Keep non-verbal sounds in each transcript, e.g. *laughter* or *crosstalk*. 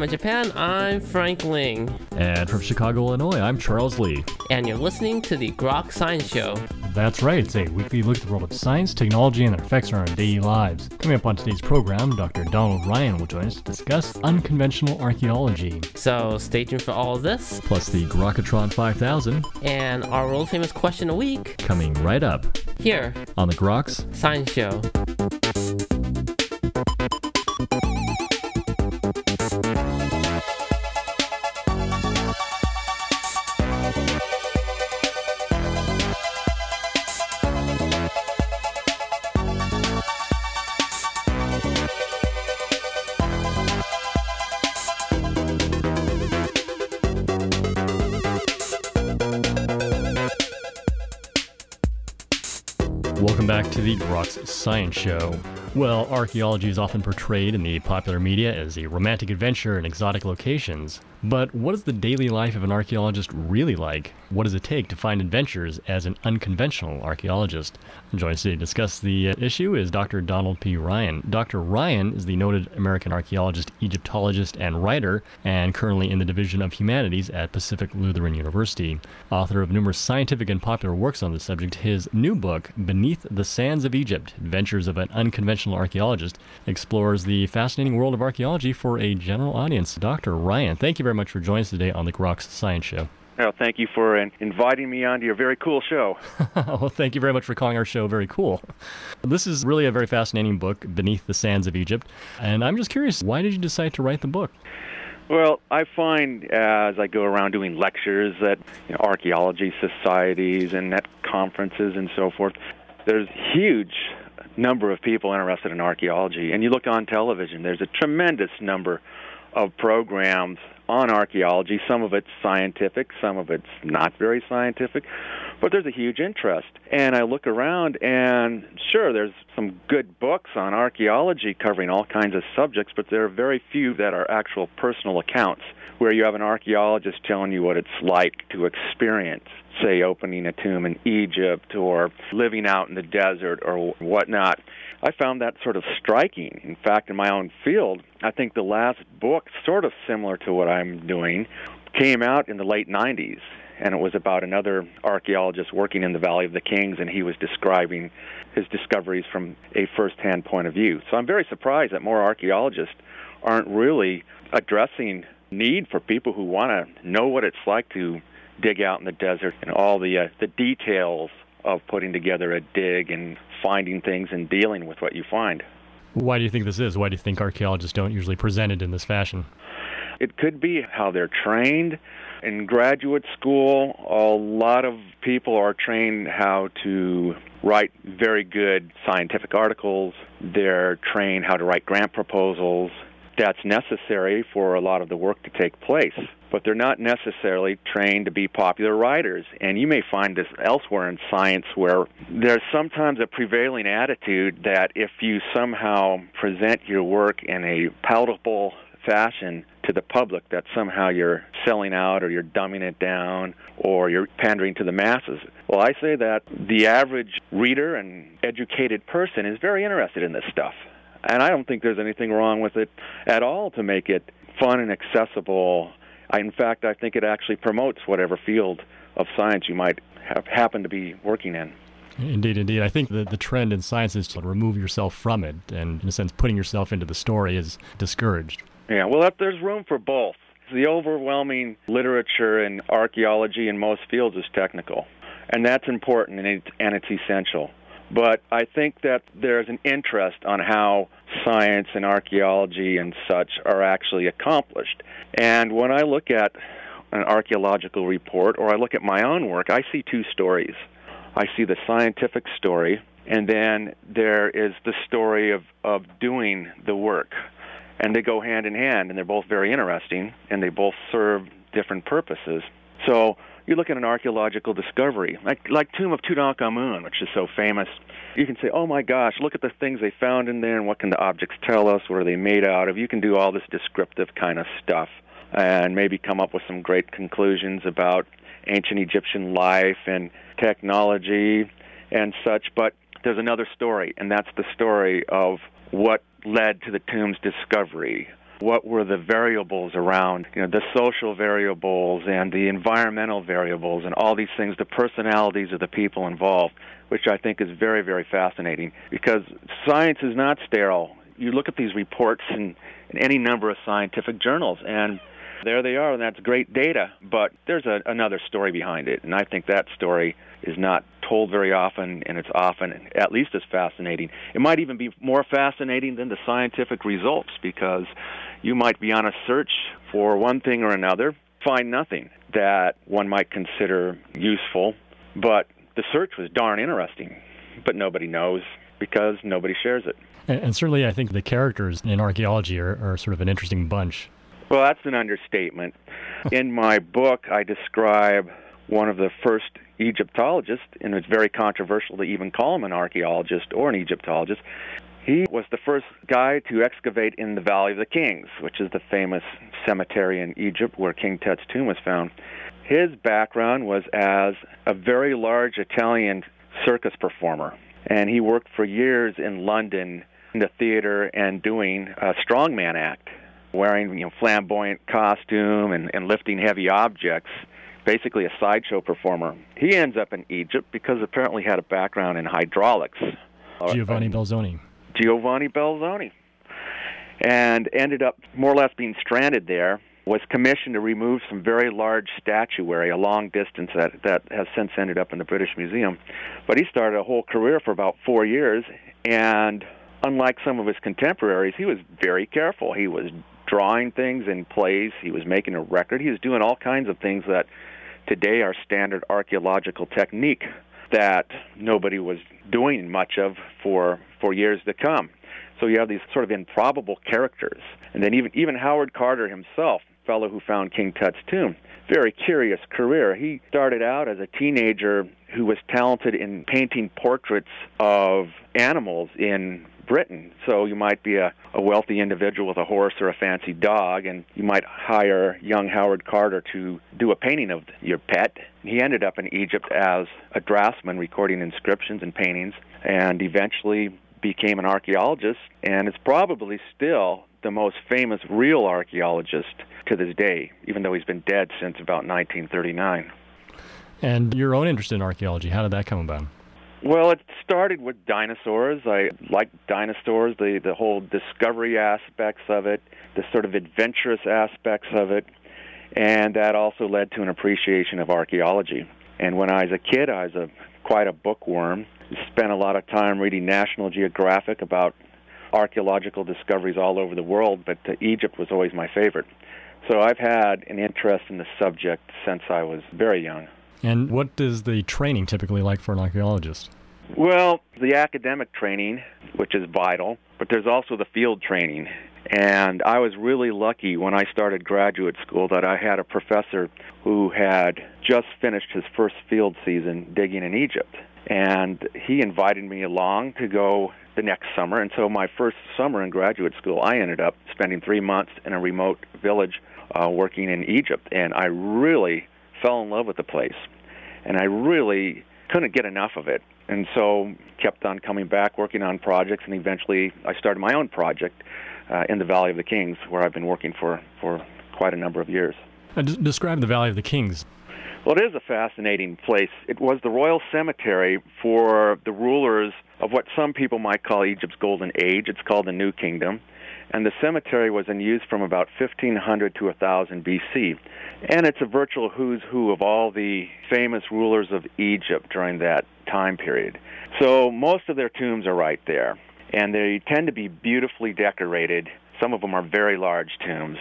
Hammer Japan, I'm Frank Ling. And from Chicago, Illinois, I'm Charles Lee. And you're listening to the Grok Science Show. That's right, it's a weekly look at the world of science, technology, and their effects on our daily lives. Coming up on today's program, Dr. Donald Ryan will join us to discuss unconventional archaeology. So stay tuned for all of this. Plus the Grokatron 5000. And our world famous question a week. Coming right up. Here. On the Groks Science Show. To the Groks Science Show. Well, archaeology is often portrayed in the popular media as a romantic adventure in exotic locations. But what is the daily life of an archaeologist really like? What does it take to find adventures as an unconventional archaeologist? Joining us today to discuss the uh, issue is Dr. Donald P. Ryan. Dr. Ryan is the noted American archaeologist, Egyptologist, and writer, and currently in the Division of Humanities at Pacific Lutheran University. Author of numerous scientific and popular works on the subject, his new book, Beneath the Sands of Egypt Adventures of an Unconventional Archaeologist, explores the fascinating world of archaeology for a general audience. Dr. Ryan, thank you very much for joining us today on the Groks Science Show. Well, thank you for uh, inviting me onto your very cool show. *laughs* *laughs* well, thank you very much for calling our show very cool. This is really a very fascinating book, Beneath the Sands of Egypt. And I'm just curious, why did you decide to write the book? Well, I find as I go around doing lectures at you know, archaeology societies and at conferences and so forth, there's huge number of people interested in archaeology. And you look on television, there's a tremendous number of programs on archaeology. Some of it's scientific, some of it's not very scientific, but there's a huge interest. And I look around, and sure, there's some good books on archaeology covering all kinds of subjects, but there are very few that are actual personal accounts where you have an archaeologist telling you what it's like to experience say opening a tomb in Egypt or living out in the desert or whatnot. I found that sort of striking. In fact, in my own field, I think the last book, sort of similar to what I'm doing, came out in the late 90s. And it was about another archaeologist working in the Valley of the Kings, and he was describing his discoveries from a first hand point of view. So I'm very surprised that more archaeologists aren't really addressing need for people who want to know what it's like to dig out in the desert and all the uh, the details of putting together a dig and finding things and dealing with what you find. Why do you think this is? Why do you think archaeologists don't usually present it in this fashion? It could be how they're trained. In graduate school, a lot of people are trained how to write very good scientific articles. They're trained how to write grant proposals. That's necessary for a lot of the work to take place but they're not necessarily trained to be popular writers. And you may find this elsewhere in science where there's sometimes a prevailing attitude that if you somehow present your work in a palatable fashion to the public that somehow you're selling out or you're dumbing it down or you're pandering to the masses. Well, I say that the average reader and educated person is very interested in this stuff. And I don't think there's anything wrong with it at all to make it fun and accessible I, in fact, I think it actually promotes whatever field of science you might have happen to be working in. Indeed, indeed. I think the, the trend in science is to remove yourself from it, and in a sense, putting yourself into the story is discouraged. Yeah, well, there's room for both. The overwhelming literature in archaeology in most fields is technical, and that's important and, it, and it's essential. But I think that there's an interest on how science and archaeology and such are actually accomplished. And when I look at an archaeological report or I look at my own work, I see two stories. I see the scientific story, and then there is the story of, of doing the work. And they go hand in hand, and they're both very interesting, and they both serve different purposes. So you look at an archaeological discovery, like like Tomb of Tutankhamun, which is so famous. You can say, "Oh my gosh, look at the things they found in there, and what can the objects tell us? What are they made out of?" You can do all this descriptive kind of stuff, and maybe come up with some great conclusions about ancient Egyptian life and technology and such. But there's another story, and that's the story of what led to the tomb's discovery. What were the variables around, you know, the social variables and the environmental variables and all these things, the personalities of the people involved, which I think is very, very fascinating because science is not sterile. You look at these reports in, in any number of scientific journals and there they are, and that's great data. But there's a, another story behind it, and I think that story is not told very often, and it's often at least as fascinating. It might even be more fascinating than the scientific results because you might be on a search for one thing or another, find nothing that one might consider useful, but the search was darn interesting, but nobody knows because nobody shares it. And, and certainly, I think the characters in archaeology are, are sort of an interesting bunch. Well, that's an understatement. *laughs* In my book, I describe one of the first Egyptologists, and it's very controversial to even call him an archaeologist or an Egyptologist. He was the first guy to excavate in the Valley of the Kings, which is the famous cemetery in Egypt where King Tut's tomb was found. His background was as a very large Italian circus performer, and he worked for years in London in the theater and doing a strongman act, wearing you know flamboyant costume and, and lifting heavy objects basically a sideshow performer. He ends up in Egypt because apparently had a background in hydraulics. Giovanni Belzoni. Giovanni Belzoni. And ended up more or less being stranded there. Was commissioned to remove some very large statuary a long distance that that has since ended up in the British Museum. But he started a whole career for about four years, and unlike some of his contemporaries, he was very careful. He was drawing things in place. He was making a record. He was doing all kinds of things that today are standard archaeological technique that nobody was doing much of for for years to come. So you have these sort of improbable characters, and then even even Howard Carter himself, fellow who found King Tut's tomb, very curious career. He started out as a teenager who was talented in painting portraits of animals in Britain. So you might be a, a wealthy individual with a horse or a fancy dog, and you might hire young Howard Carter to do a painting of your pet. He ended up in Egypt as a draftsman, recording inscriptions and paintings, and eventually became an archaeologist, and is probably still the most famous real archaeologist to this day, even though he's been dead since about 1939. And your own interest in archaeology, how did that come about? Well, it started with dinosaurs. I like dinosaurs, the the whole discovery aspects of it, the sort of adventurous aspects of it, and that also led to an appreciation of archaeology. And when I was a kid, I was a quite a bookworm. Spent a lot of time reading National Geographic about archaeological discoveries all over the world, but uh, Egypt was always my favorite. So I've had an interest in the subject since I was very young. And what is the training typically like for an archaeologist? Well, the academic training, which is vital, but there's also the field training. And I was really lucky when I started graduate school that I had a professor who had just finished his first field season digging in Egypt. And he invited me along to go the next summer. And so my first summer in graduate school, I ended up spending three months in a remote village uh, working in Egypt. And I really fell in love with the place, and I really couldn't get enough of it. And so kept on coming back, working on projects, and eventually I started my own project uh, in the Valley of the Kings, where I've been working for for quite a number of years. Uh, d- describe the Valley of the Kings. Well, it is a fascinating place. It was the royal cemetery for the rulers of what some people might call Egypt's golden age. It's called the New Kingdom and the cemetery was in use from about 1500 to 1000 BC. And it's a virtual who's who of all the famous rulers of Egypt during that time period. So most of their tombs are right there, and they tend to be beautifully decorated. Some of them are very large tombs.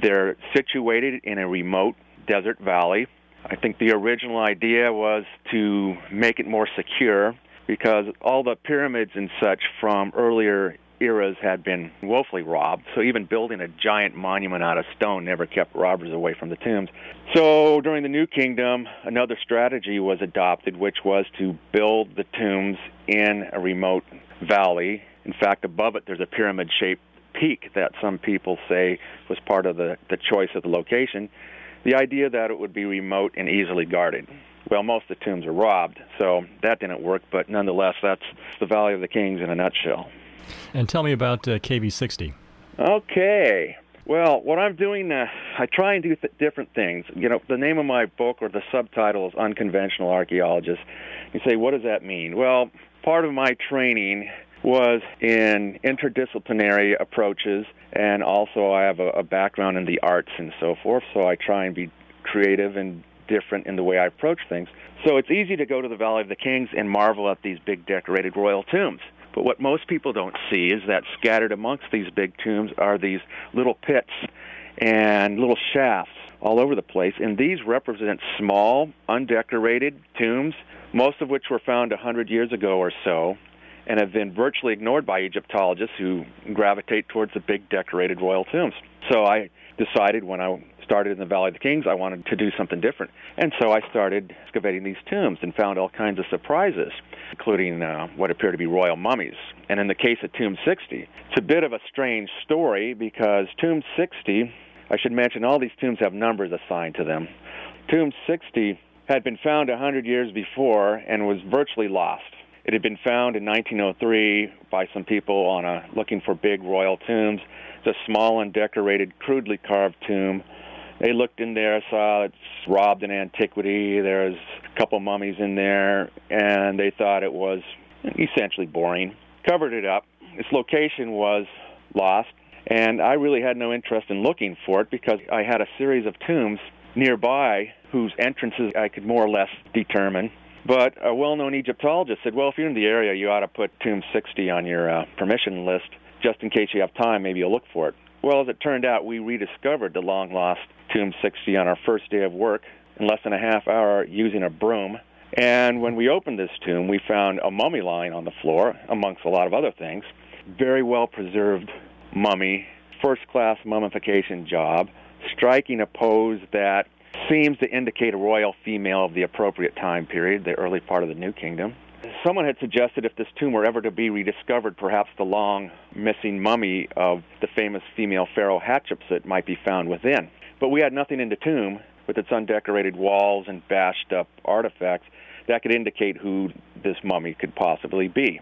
They're situated in a remote desert valley. I think the original idea was to make it more secure because all the pyramids and such from earlier eras had been woefully robbed, so even building a giant monument out of stone never kept robbers away from the tombs. So during the New Kingdom, another strategy was adopted, which was to build the tombs in a remote valley. In fact, above it, there's a pyramid shaped peak that some people say was part of the, the choice of the location. The idea that it would be remote and easily guarded. Well, most of the tombs are robbed, so that didn't work, but nonetheless, that's the Valley of the Kings in a nutshell. And tell me about uh, KV60. Okay. Well, what I'm doing, uh, I try and do th- different things. You know, the name of my book or the subtitle is Unconventional Archaeologist. You say, what does that mean? Well, part of my training was in interdisciplinary approaches, and also I have a, a background in the arts and so forth, so I try and be creative and different in the way I approach things. So it's easy to go to the Valley of the Kings and marvel at these big decorated royal tombs. But what most people don't see is that scattered amongst these big tombs are these little pits and little shafts all over the place. And these represent small, undecorated tombs, most of which were found a 100 years ago or so, and have been virtually ignored by Egyptologists who gravitate towards the big decorated royal tombs. So I decided when I started in the Valley of the Kings, I wanted to do something different. And so I started excavating these tombs and found all kinds of surprises, including uh, what appear to be royal mummies. And in the case of Tomb 60, it's a bit of a strange story because Tomb 60, I should mention all these tombs have numbers assigned to them. Tomb 60 had been found 100 years before and was virtually lost. It had been found in 1903 by some people on a looking for big royal tombs. It's a small and decorated, crudely carved tomb they looked in there, saw it's robbed in antiquity. There's a couple mummies in there, and they thought it was essentially boring. Covered it up. Its location was lost, and I really had no interest in looking for it because I had a series of tombs nearby whose entrances I could more or less determine. But a well-known Egyptologist said, "Well, if you're in the area, you ought to put Tomb 60 on your uh, permission list, just in case you have time. Maybe you'll look for it." Well, as it turned out, we rediscovered the long lost Tomb 60 on our first day of work in less than a half hour using a broom. And when we opened this tomb, we found a mummy lying on the floor, amongst a lot of other things. Very well preserved mummy, first class mummification job, striking a pose that seems to indicate a royal female of the appropriate time period, the early part of the New Kingdom. Someone had suggested if this tomb were ever to be rediscovered, perhaps the long missing mummy of the famous female pharaoh Hatshepsut might be found within. But we had nothing in the tomb with its undecorated walls and bashed up artifacts that could indicate who this mummy could possibly be.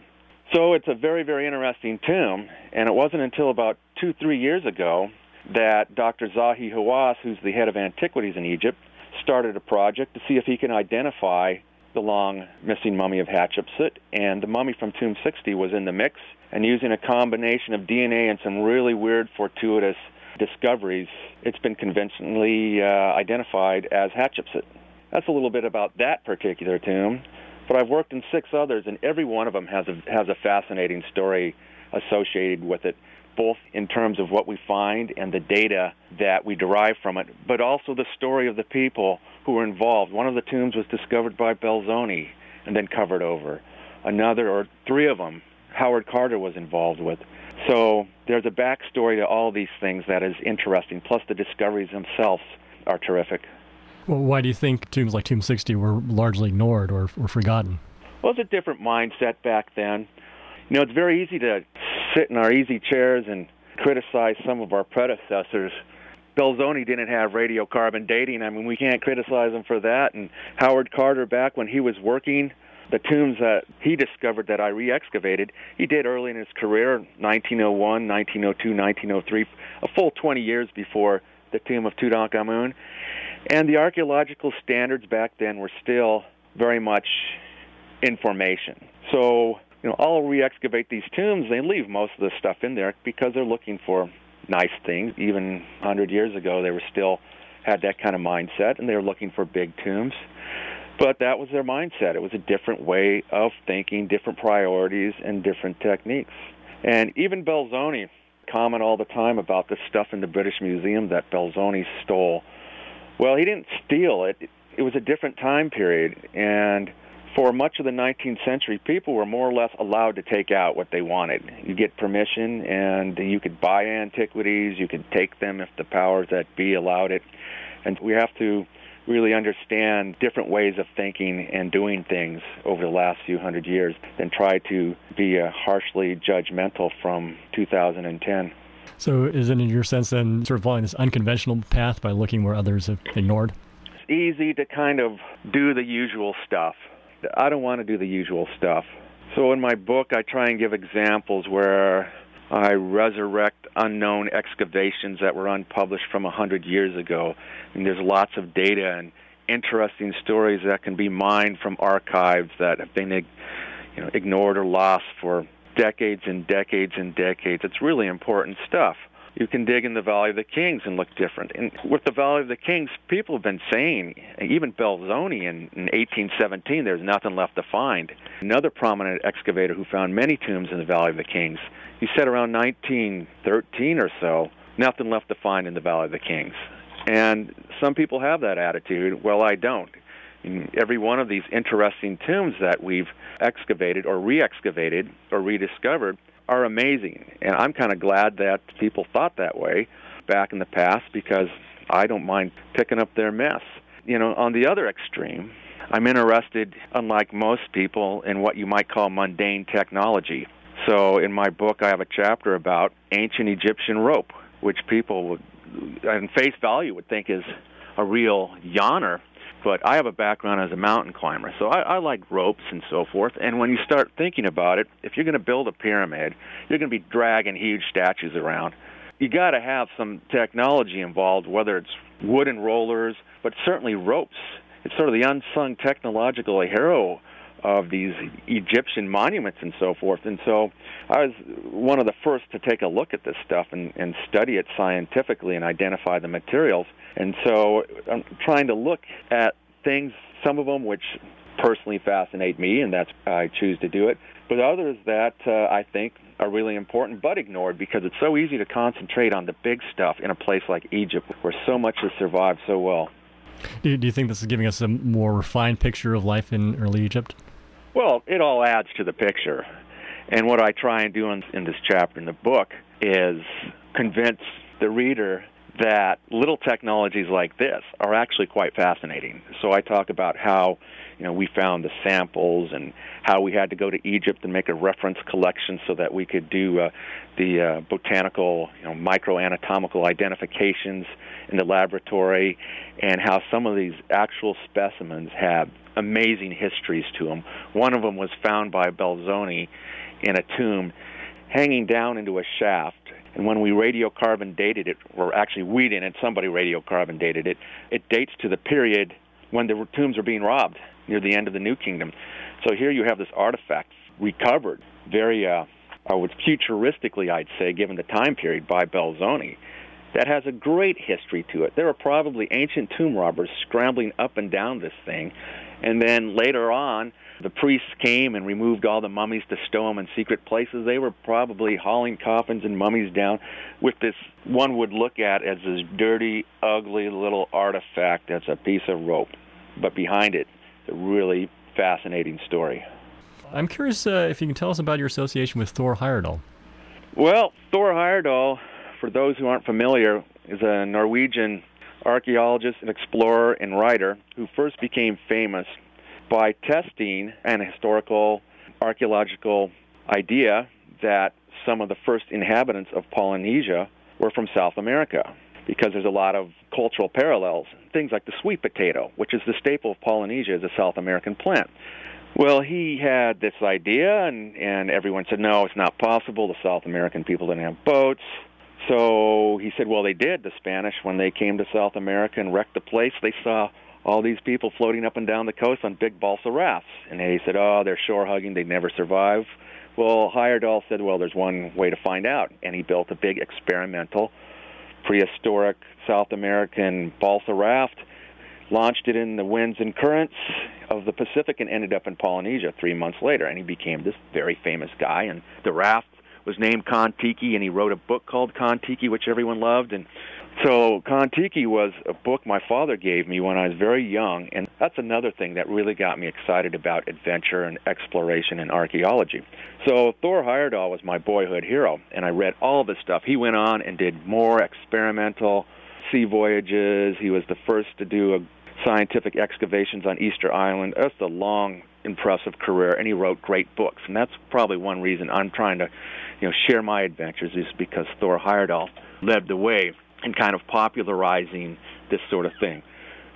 So it's a very, very interesting tomb, and it wasn't until about two, three years ago that Dr. Zahi Hawass, who's the head of antiquities in Egypt, started a project to see if he can identify the long missing mummy of Hatshepsut, and the mummy from Tomb 60 was in the mix. And using a combination of DNA and some really weird, fortuitous discoveries, it's been conventionally uh, identified as Hatshepsut. That's a little bit about that particular tomb. But I've worked in six others, and every one of them has a has a fascinating story associated with it, both in terms of what we find and the data that we derive from it, but also the story of the people who were involved. One of the tombs was discovered by Belzoni and then covered over. Another, or three of them, Howard Carter was involved with. So there's a backstory to all these things that is interesting. Plus, the discoveries themselves are terrific. Well, why do you think tombs like Tomb 60 were largely ignored or, or forgotten? Well, it's a different mindset back then. You know, it's very easy to sit in our easy chairs and criticize some of our predecessors. Belzoni didn't have radiocarbon dating. I mean, we can't criticize him for that. And Howard Carter, back when he was working the tombs that he discovered that I re-excavated, he did early in his career, 1901, 1902, 1903, a full 20 years before the tomb of Tutankhamun. And the archaeological standards back then were still very much in formation. So, you know, I'll re-excavate these tombs. They leave most of the stuff in there because they're looking for nice things. Even 100 years ago, they were still had that kind of mindset, and they were looking for big tombs. But that was their mindset. It was a different way of thinking, different priorities, and different techniques. And even Belzoni comment all the time about the stuff in the British Museum that Belzoni stole. Well, he didn't steal it. It was a different time period, and for much of the 19th century, people were more or less allowed to take out what they wanted. You get permission, and you could buy antiquities. You could take them if the powers that be allowed it. And we have to really understand different ways of thinking and doing things over the last few hundred years than try to be uh, harshly judgmental from 2010. So, is it in your sense then sort of following this unconventional path by looking where others have ignored? It's easy to kind of do the usual stuff. I don't want to do the usual stuff. So, in my book, I try and give examples where I resurrect unknown excavations that were unpublished from a hundred years ago. And there's lots of data and interesting stories that can be mined from archives that have been you know, ignored or lost for decades and decades and decades. It's really important stuff. You can dig in the Valley of the Kings and look different. And with the Valley of the Kings, people have been saying, even Belzoni in, in 1817, there's nothing left to find. Another prominent excavator who found many tombs in the Valley of the Kings, he said around 1913 or so, nothing left to find in the Valley of the Kings. And some people have that attitude. Well, I don't. In every one of these interesting tombs that we've excavated or re excavated or rediscovered are amazing. And I'm kind of glad that people thought that way back in the past because I don't mind picking up their mess. You know, on the other extreme, I'm interested, unlike most people, in what you might call mundane technology. So in my book, I have a chapter about ancient Egyptian rope, which people would, on face value, would think is a real yawner but I have a background as a mountain climber, so I, I like ropes and so forth. And when you start thinking about it, if you're going to build a pyramid, you're going to be dragging huge statues around. You got to have some technology involved, whether it's wooden rollers, but certainly ropes. It's sort of the unsung technological hero of these Egyptian monuments and so forth. And so I was one of the first to take a look at this stuff and, and study it scientifically and identify the materials. And so I'm trying to look at things, some of them which personally fascinate me, and that's why I choose to do it, but others that uh, I think are really important but ignored because it's so easy to concentrate on the big stuff in a place like Egypt where so much has survived so well. Do, do you think this is giving us a more refined picture of life in early Egypt? Well, it all adds to the picture. And what I try and do in, in this chapter in the book is convince the reader that little technologies like this are actually quite fascinating. So I talk about how you know we found the samples and how we had to go to Egypt and make a reference collection so that we could do uh, the uh, botanical you know microanatomical identifications in the laboratory and how some of these actual specimens have amazing histories to them. One of them was found by Belzoni in a tomb hanging down into a shaft and when we radiocarbon dated it, or actually we didn't, somebody radiocarbon dated it, it dates to the period when the tombs were being robbed near the end of the New Kingdom. So here you have this artifact recovered, very, uh, uh, futuristically, I'd say, given the time period, by Belzoni. That has a great history to it. There were probably ancient tomb robbers scrambling up and down this thing, and then later on, the priests came and removed all the mummies to stow them in secret places. They were probably hauling coffins and mummies down with this one would look at as this dirty, ugly little artifact that's a piece of rope. But behind it, a really fascinating story. I'm curious uh, if you can tell us about your association with Thor Heyerdahl. Well, Thor Heyerdahl, for those who aren't familiar, is a Norwegian archaeologist and explorer and writer who first became famous by testing an historical archaeological idea that some of the first inhabitants of Polynesia were from South America because there's a lot of cultural parallels. Things like the sweet potato, which is the staple of Polynesia, is a South American plant. Well, he had this idea, and, and everyone said, no, it's not possible. The South American people didn't have boats. So he said, well, they did. The Spanish, when they came to South America and wrecked the place, they saw all these people floating up and down the coast on big balsa rafts. And he said, oh, they're shore hugging, they never survive. Well, Heyerdahl said, well, there's one way to find out. And he built a big experimental prehistoric South American balsa raft, launched it in the winds and currents of the Pacific, and ended up in Polynesia three months later. And he became this very famous guy. And the raft was named Kon-Tiki, and he wrote a book called Kon-Tiki, which everyone loved. And so Kon-Tiki was a book my father gave me when I was very young, and that's another thing that really got me excited about adventure and exploration and archaeology. So Thor Heyerdahl was my boyhood hero, and I read all of his stuff. He went on and did more experimental sea voyages. He was the first to do a scientific excavations on Easter Island. That's a long, impressive career, and he wrote great books. And that's probably one reason I'm trying to, you know, share my adventures is because Thor Heyerdahl led the way in kind of popularizing this sort of thing.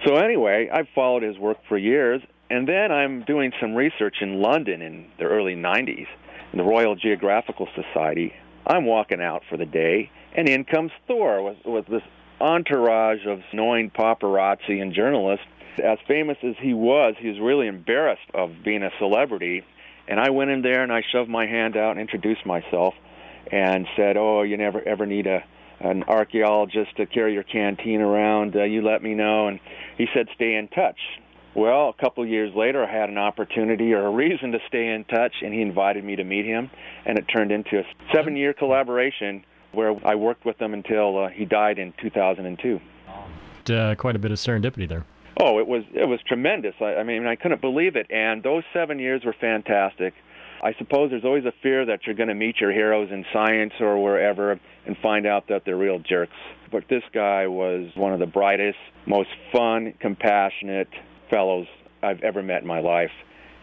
So anyway, I've followed his work for years, and then I'm doing some research in London in the early 90s. in the Royal Geographical Society I'm walking out for the day, and in comes Thor with, with this entourage of annoying paparazzi and journalists. As famous as he was, he was really embarrassed of being a celebrity. And I went in there and I shoved my hand out and introduced myself and said, "Oh, you never ever need a an archaeologist to carry your canteen around. Uh, you let me know." And he said, "Stay in touch." Well, a couple of years later, I had an opportunity or a reason to stay in touch, and he invited me to meet him, and it turned into a seven-year collaboration where I worked with him until uh, he died in 2002. Uh, quite a bit of serendipity there. Oh, it was it was tremendous. I, I mean, I couldn't believe it, and those seven years were fantastic. I suppose there's always a fear that you're going to meet your heroes in science or wherever and find out that they're real jerks. But this guy was one of the brightest, most fun, compassionate fellows I've ever met in my life.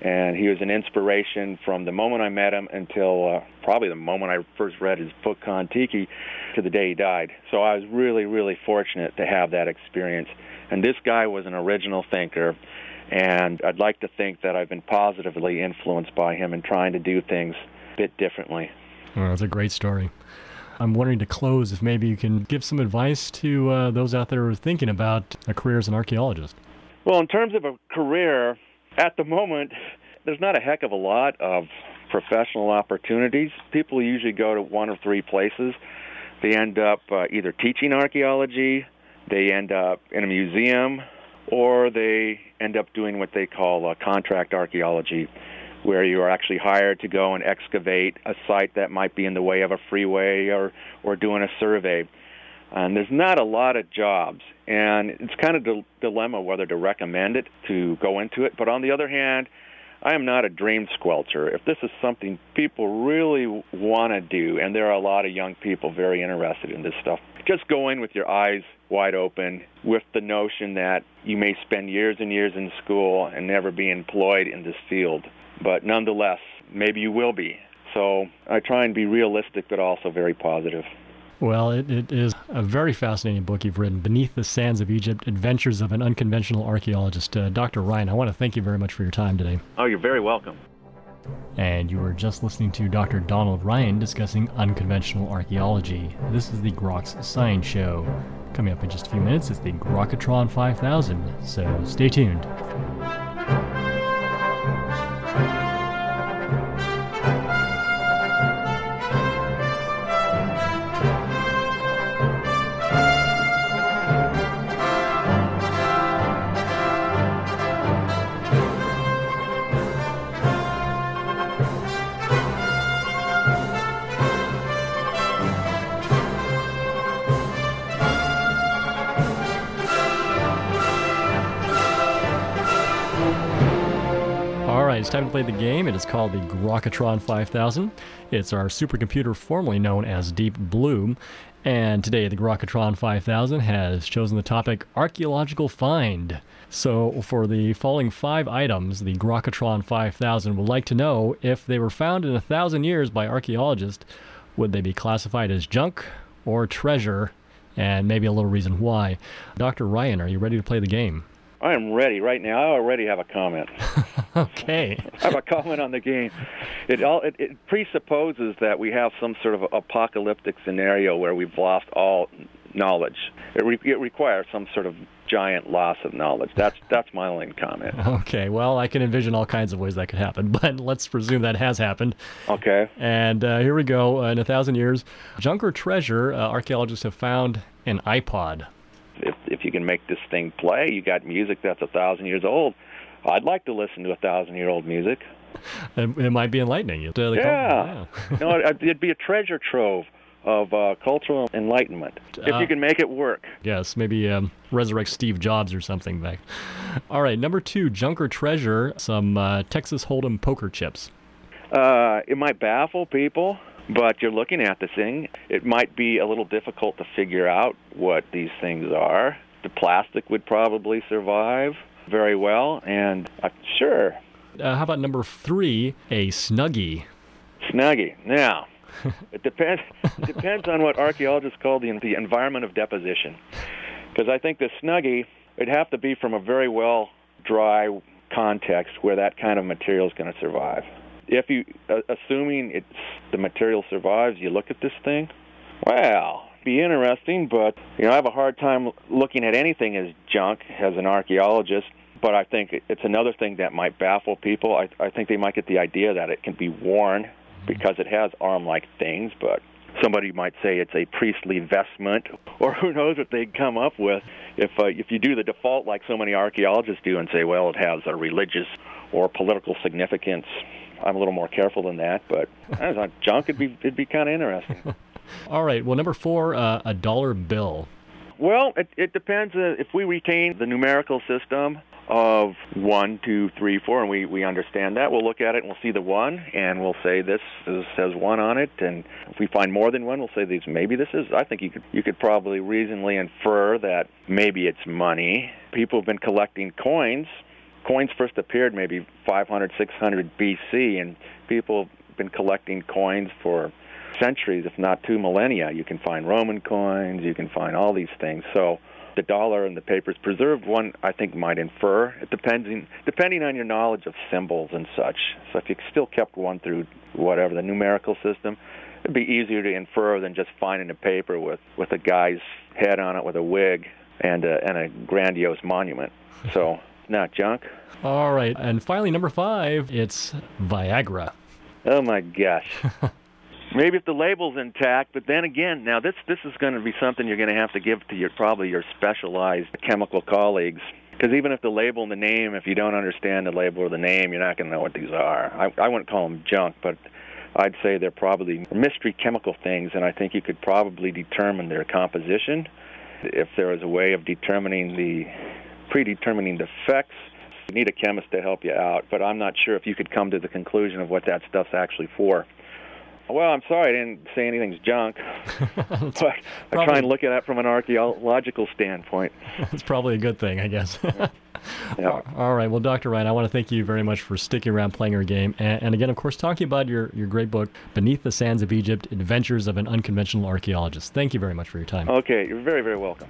And he was an inspiration from the moment I met him until uh, probably the moment I first read his book Kon-Tiki to the day he died. So I was really, really fortunate to have that experience. And this guy was an original thinker and I'd like to think that I've been positively influenced by him in trying to do things a bit differently. Well, that's a great story. I'm wondering to close if maybe you can give some advice to uh, those out there who are thinking about a career as an archaeologist. Well, in terms of a career, at the moment, there's not a heck of a lot of professional opportunities. People usually go to one or three places. They end up uh, either teaching archaeology, they end up in a museum, or they end up doing what they call uh, contract archaeology, where you are actually hired to go and excavate a site that might be in the way of a freeway or, or doing a survey. And there's not a lot of jobs, and it's kind of a dilemma whether to recommend it to go into it. But on the other hand, I am not a dream squelcher. If this is something people really want to do, and there are a lot of young people very interested in this stuff, just go in with your eyes wide open with the notion that you may spend years and years in school and never be employed in this field. But nonetheless, maybe you will be. So I try and be realistic but also very positive. Well, it, it is a very fascinating book you've written, Beneath the Sands of Egypt Adventures of an Unconventional Archaeologist. Uh, Dr. Ryan, I want to thank you very much for your time today. Oh, you're very welcome. And you were just listening to Dr. Donald Ryan discussing unconventional archaeology. This is the Groks Science Show. Coming up in just a few minutes is the Grokatron 5000, so stay tuned. Time to play the game. It is called the Grokatron 5000. It's our supercomputer formerly known as Deep Blue. And today, the Grokatron 5000 has chosen the topic Archaeological Find. So, for the following five items, the Grokatron 5000 would like to know if they were found in a thousand years by archaeologists, would they be classified as junk or treasure? And maybe a little reason why. Dr. Ryan, are you ready to play the game? I am ready right now. I already have a comment. *laughs* okay. I have a comment on the game. It all it, it presupposes that we have some sort of apocalyptic scenario where we've lost all knowledge. It, re- it requires some sort of giant loss of knowledge. That's that's my only comment. Okay. Well, I can envision all kinds of ways that could happen, *laughs* but let's presume that has happened. Okay. And uh, here we go. Uh, in a thousand years, junk or treasure, uh, archaeologists have found an iPod if if you can make this thing play, you got music that's a thousand years old. I'd like to listen to a thousand year old music. It, it might be enlightening. You. Yeah. yeah. *laughs* no, it'd be a treasure trove of uh, cultural enlightenment if uh, you can make it work. Yes, maybe um, resurrect Steve Jobs or something back. All right, number two, junk or treasure, some uh, Texas Hold'em poker chips. Uh, it might baffle people but you're looking at the thing. It might be a little difficult to figure out what these things are. The plastic would probably survive very well, and uh, sure. Uh, how about number three, a snuggie? Snuggie. Now, *laughs* it depends. It depends on what archaeologists call the the environment of deposition, because I think the snuggie it'd have to be from a very well dry context where that kind of material is going to survive. if you, uh, assuming it's the material survives, you look at this thing. Well, be interesting, but you know, I have a hard time looking at anything as junk as an archaeologist. But I think it's another thing that might baffle people. I, I think they might get the idea that it can be worn because it has arm-like things, but somebody might say it's a priestly vestment, *laughs* or who knows what they'd come up with if uh, if you do the default like so many archaeologists do and say, well, it has a religious or political significance. I'm a little more careful than that, but *laughs* as a junk, it'd be it'd be kind of interesting. *laughs* All right. Well, number four, uh, a dollar bill. Well, it, it depends. Uh, if we retain the numerical system of one, two, three, four, and we, we understand that, we'll look at it and we'll see the one, and we'll say this is, says one on it. And if we find more than one, we'll say these. Maybe this is. I think you could you could probably reasonably infer that maybe it's money. People have been collecting coins. Coins first appeared maybe 500, 600 BC, and people have been collecting coins for centuries, if not two millennia. You can find Roman coins, you can find all these things. So the dollar and the papers preserved one I think might infer. It depending depending on your knowledge of symbols and such. So if you still kept one through whatever the numerical system, it'd be easier to infer than just finding a paper with with a guy's head on it with a wig and a, and a grandiose monument. So not junk. All right, and finally number five, it's Viagra. Oh my gosh. *laughs* Maybe if the label's intact, but then again, now this this is going to be something you're going to have to give to your probably your specialized chemical colleagues. Because even if the label and the name, if you don't understand the label or the name, you're not going to know what these are. I, I wouldn't call them junk, but I'd say they're probably mystery chemical things, and I think you could probably determine their composition. If there is a way of determining the predetermining the effects, you need a chemist to help you out. But I'm not sure if you could come to the conclusion of what that stuff's actually for. Well, I'm sorry I didn't say anything's junk, *laughs* but I try and look at it from an archaeological standpoint. *laughs* That's probably a good thing, I guess. *laughs* yeah. All right. Well, Dr. Ryan, I want to thank you very much for sticking around playing our game. And, and, again, of course, talking about your, your great book, Beneath the Sands of Egypt Adventures of an Unconventional Archaeologist. Thank you very much for your time. Okay. You're very, very welcome.